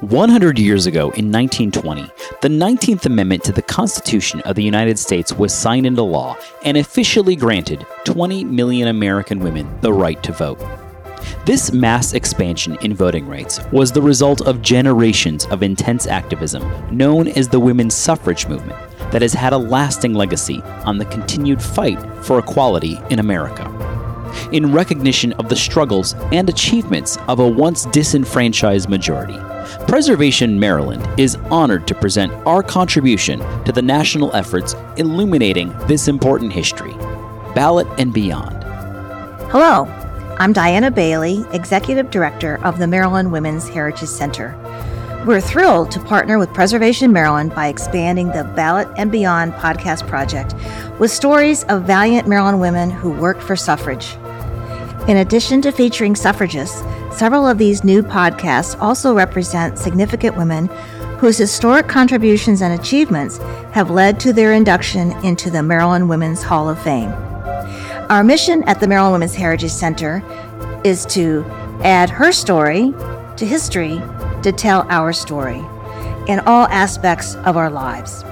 100 years ago, in 1920, the 19th Amendment to the Constitution of the United States was signed into law and officially granted 20 million American women the right to vote. This mass expansion in voting rights was the result of generations of intense activism known as the women's suffrage movement that has had a lasting legacy on the continued fight for equality in America. In recognition of the struggles and achievements of a once disenfranchised majority, Preservation Maryland is honored to present our contribution to the national efforts illuminating this important history. Ballot and Beyond. Hello, I'm Diana Bailey, Executive Director of the Maryland Women's Heritage Center. We're thrilled to partner with Preservation Maryland by expanding the Ballot and Beyond podcast project with stories of valiant Maryland women who worked for suffrage. In addition to featuring suffragists, several of these new podcasts also represent significant women whose historic contributions and achievements have led to their induction into the Maryland Women's Hall of Fame. Our mission at the Maryland Women's Heritage Center is to add her story to history to tell our story in all aspects of our lives.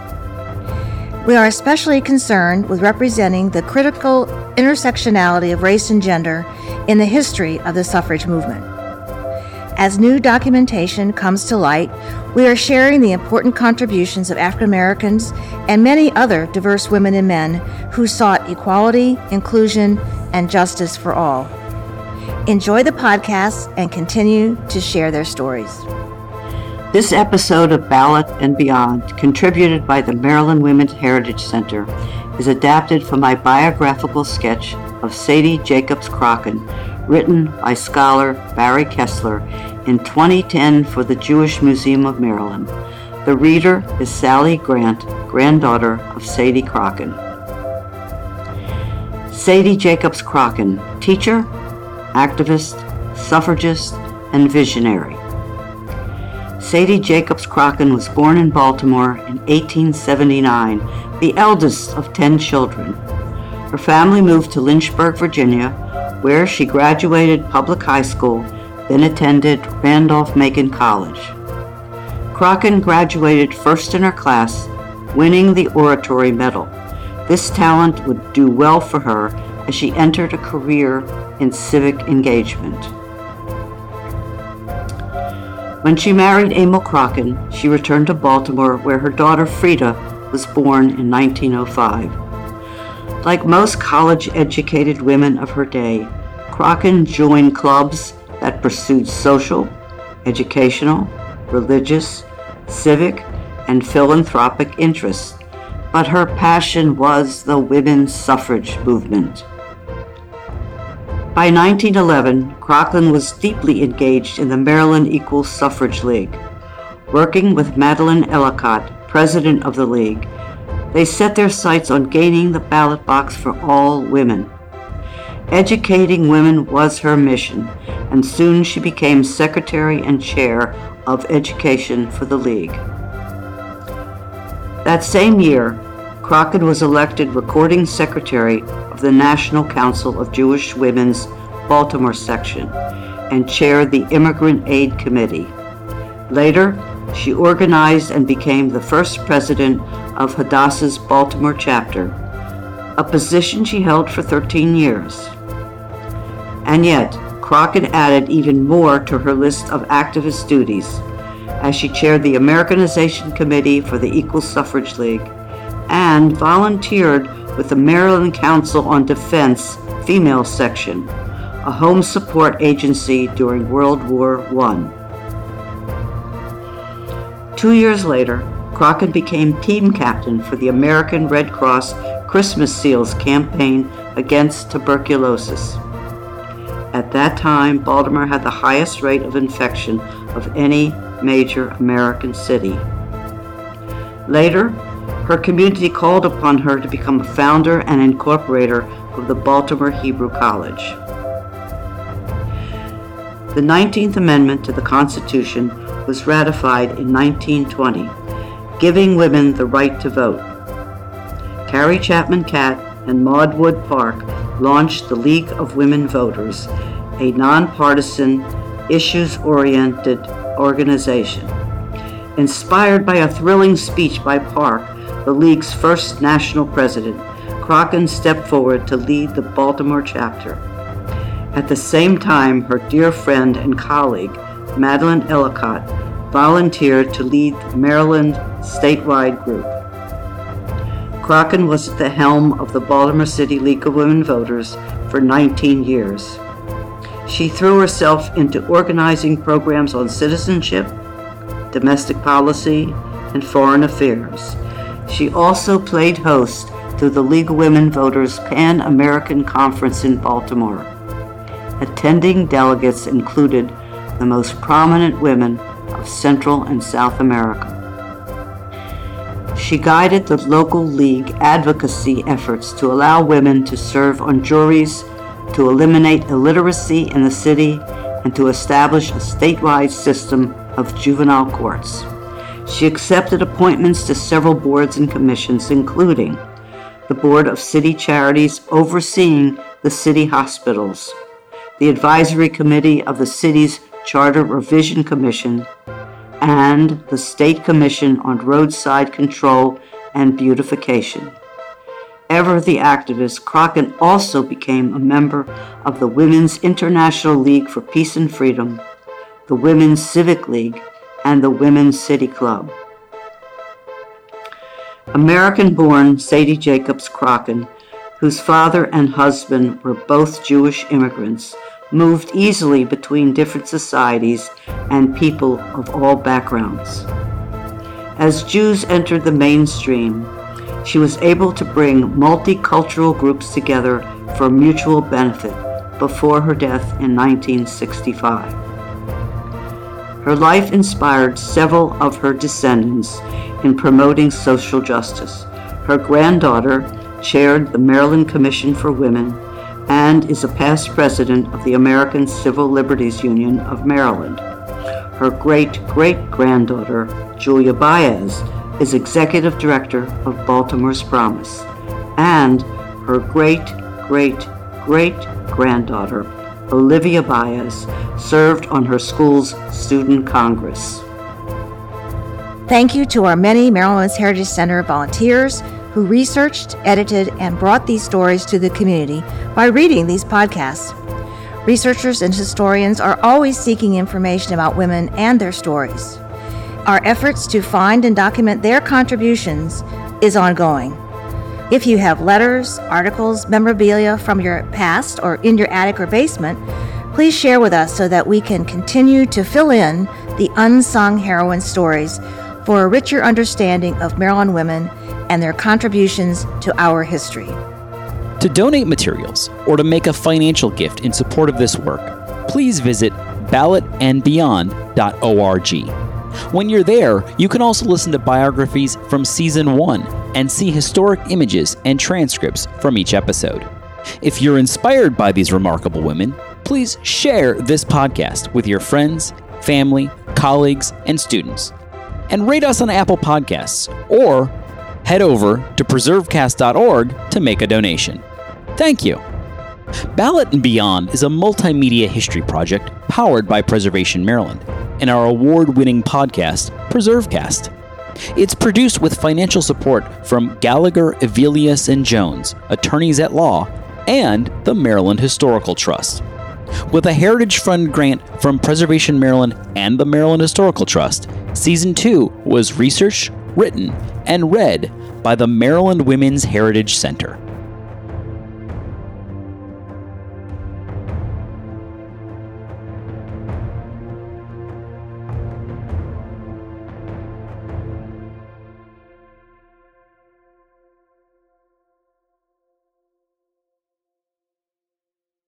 We are especially concerned with representing the critical intersectionality of race and gender in the history of the suffrage movement. As new documentation comes to light, we are sharing the important contributions of African Americans and many other diverse women and men who sought equality, inclusion, and justice for all. Enjoy the podcast and continue to share their stories. This episode of Ballot and Beyond, contributed by the Maryland Women's Heritage Center, is adapted from my biographical sketch of Sadie Jacobs Crockin, written by scholar Barry Kessler in 2010 for the Jewish Museum of Maryland. The reader is Sally Grant, granddaughter of Sadie Crockin. Sadie Jacobs Crockin, teacher, activist, suffragist, and visionary. Sadie Jacobs Crockin was born in Baltimore in 1879, the eldest of 10 children. Her family moved to Lynchburg, Virginia, where she graduated public high school, then attended Randolph-Macon College. Crockin graduated first in her class, winning the oratory medal. This talent would do well for her as she entered a career in civic engagement. When she married Emil Crockin, she returned to Baltimore where her daughter Frida was born in 1905. Like most college educated women of her day, Crockin joined clubs that pursued social, educational, religious, civic, and philanthropic interests, but her passion was the women's suffrage movement. By 1911, Crockin was deeply engaged in the Maryland Equal Suffrage League. Working with Madeline Ellicott, president of the league, they set their sights on gaining the ballot box for all women. Educating women was her mission, and soon she became secretary and chair of education for the league. That same year, Crockin was elected recording secretary of the National Council of Jewish Women's Baltimore section and chaired the Immigrant Aid Committee. Later, she organized and became the first president of Hadassah's Baltimore chapter, a position she held for 13 years. And yet, Crockin added even more to her list of activist duties as she chaired the Americanization Committee for the Equal Suffrage League and volunteered with the Maryland Council on Defense Female Section, a home support agency during World War I. Two years later, Crockin became team captain for the American Red Cross Christmas Seals campaign against tuberculosis. At that time, Baltimore had the highest rate of infection of any major American city. Later, her community called upon her to become a founder and incorporator of the Baltimore Hebrew College. The 19th Amendment to the Constitution was ratified in 1920, giving women the right to vote. Carrie Chapman Catt and Maud Wood Park launched the League of Women Voters, a nonpartisan, issues oriented organization. Inspired by a thrilling speech by Park, the League's first national president, Crockin stepped forward to lead the Baltimore chapter. At the same time, her dear friend and colleague, Madeline Ellicott, volunteered to lead the Maryland statewide group. Crockin was at the helm of the Baltimore City League of Women Voters for 19 years. She threw herself into organizing programs on citizenship, domestic policy, and foreign affairs. She also played host to the League of Women Voters Pan American Conference in Baltimore. Attending delegates included the most prominent women of Central and South America. She guided the local league advocacy efforts to allow women to serve on juries, to eliminate illiteracy in the city, and to establish a statewide system of juvenile courts. She accepted appointments to several boards and commissions, including the Board of City Charities overseeing the city hospitals, the Advisory Committee of the city's Charter Revision Commission, and the State Commission on Roadside Control and Beautification. Ever the activist, Crockin also became a member of the Women's International League for Peace and Freedom, the Women's Civic League, and the Women's City Club. American born Sadie Jacobs Crockin, whose father and husband were both Jewish immigrants, moved easily between different societies and people of all backgrounds. As Jews entered the mainstream, she was able to bring multicultural groups together for mutual benefit before her death in 1965. Her life inspired several of her descendants in promoting social justice. Her granddaughter chaired the Maryland Commission for Women and is a past president of the American Civil Liberties Union of Maryland. Her great great granddaughter, Julia Baez, is executive director of Baltimore's Promise, and her great great great granddaughter, Olivia Baez, served on her school's student congress. Thank you to our many Maryland Heritage Center volunteers who researched, edited, and brought these stories to the community by reading these podcasts. Researchers and historians are always seeking information about women and their stories. Our efforts to find and document their contributions is ongoing. If you have letters, articles, memorabilia from your past or in your attic or basement, please share with us so that we can continue to fill in the unsung heroine stories for a richer understanding of Maryland women and their contributions to our history. To donate materials or to make a financial gift in support of this work, please visit ballotandbeyond.org. When you're there, you can also listen to biographies from season one and see historic images and transcripts from each episode. If you're inspired by these remarkable women, please share this podcast with your friends, family, colleagues, and students. And rate us on Apple Podcasts or head over to preservecast.org to make a donation. Thank you. Ballot and Beyond is a multimedia history project powered by Preservation Maryland and our award winning podcast, PreserveCast. It's produced with financial support from Gallagher, Evelius, and Jones, attorneys at law, and the Maryland Historical Trust. With a Heritage Fund grant from Preservation Maryland and the Maryland Historical Trust, Season 2 was researched, written, and read by the Maryland Women's Heritage Center.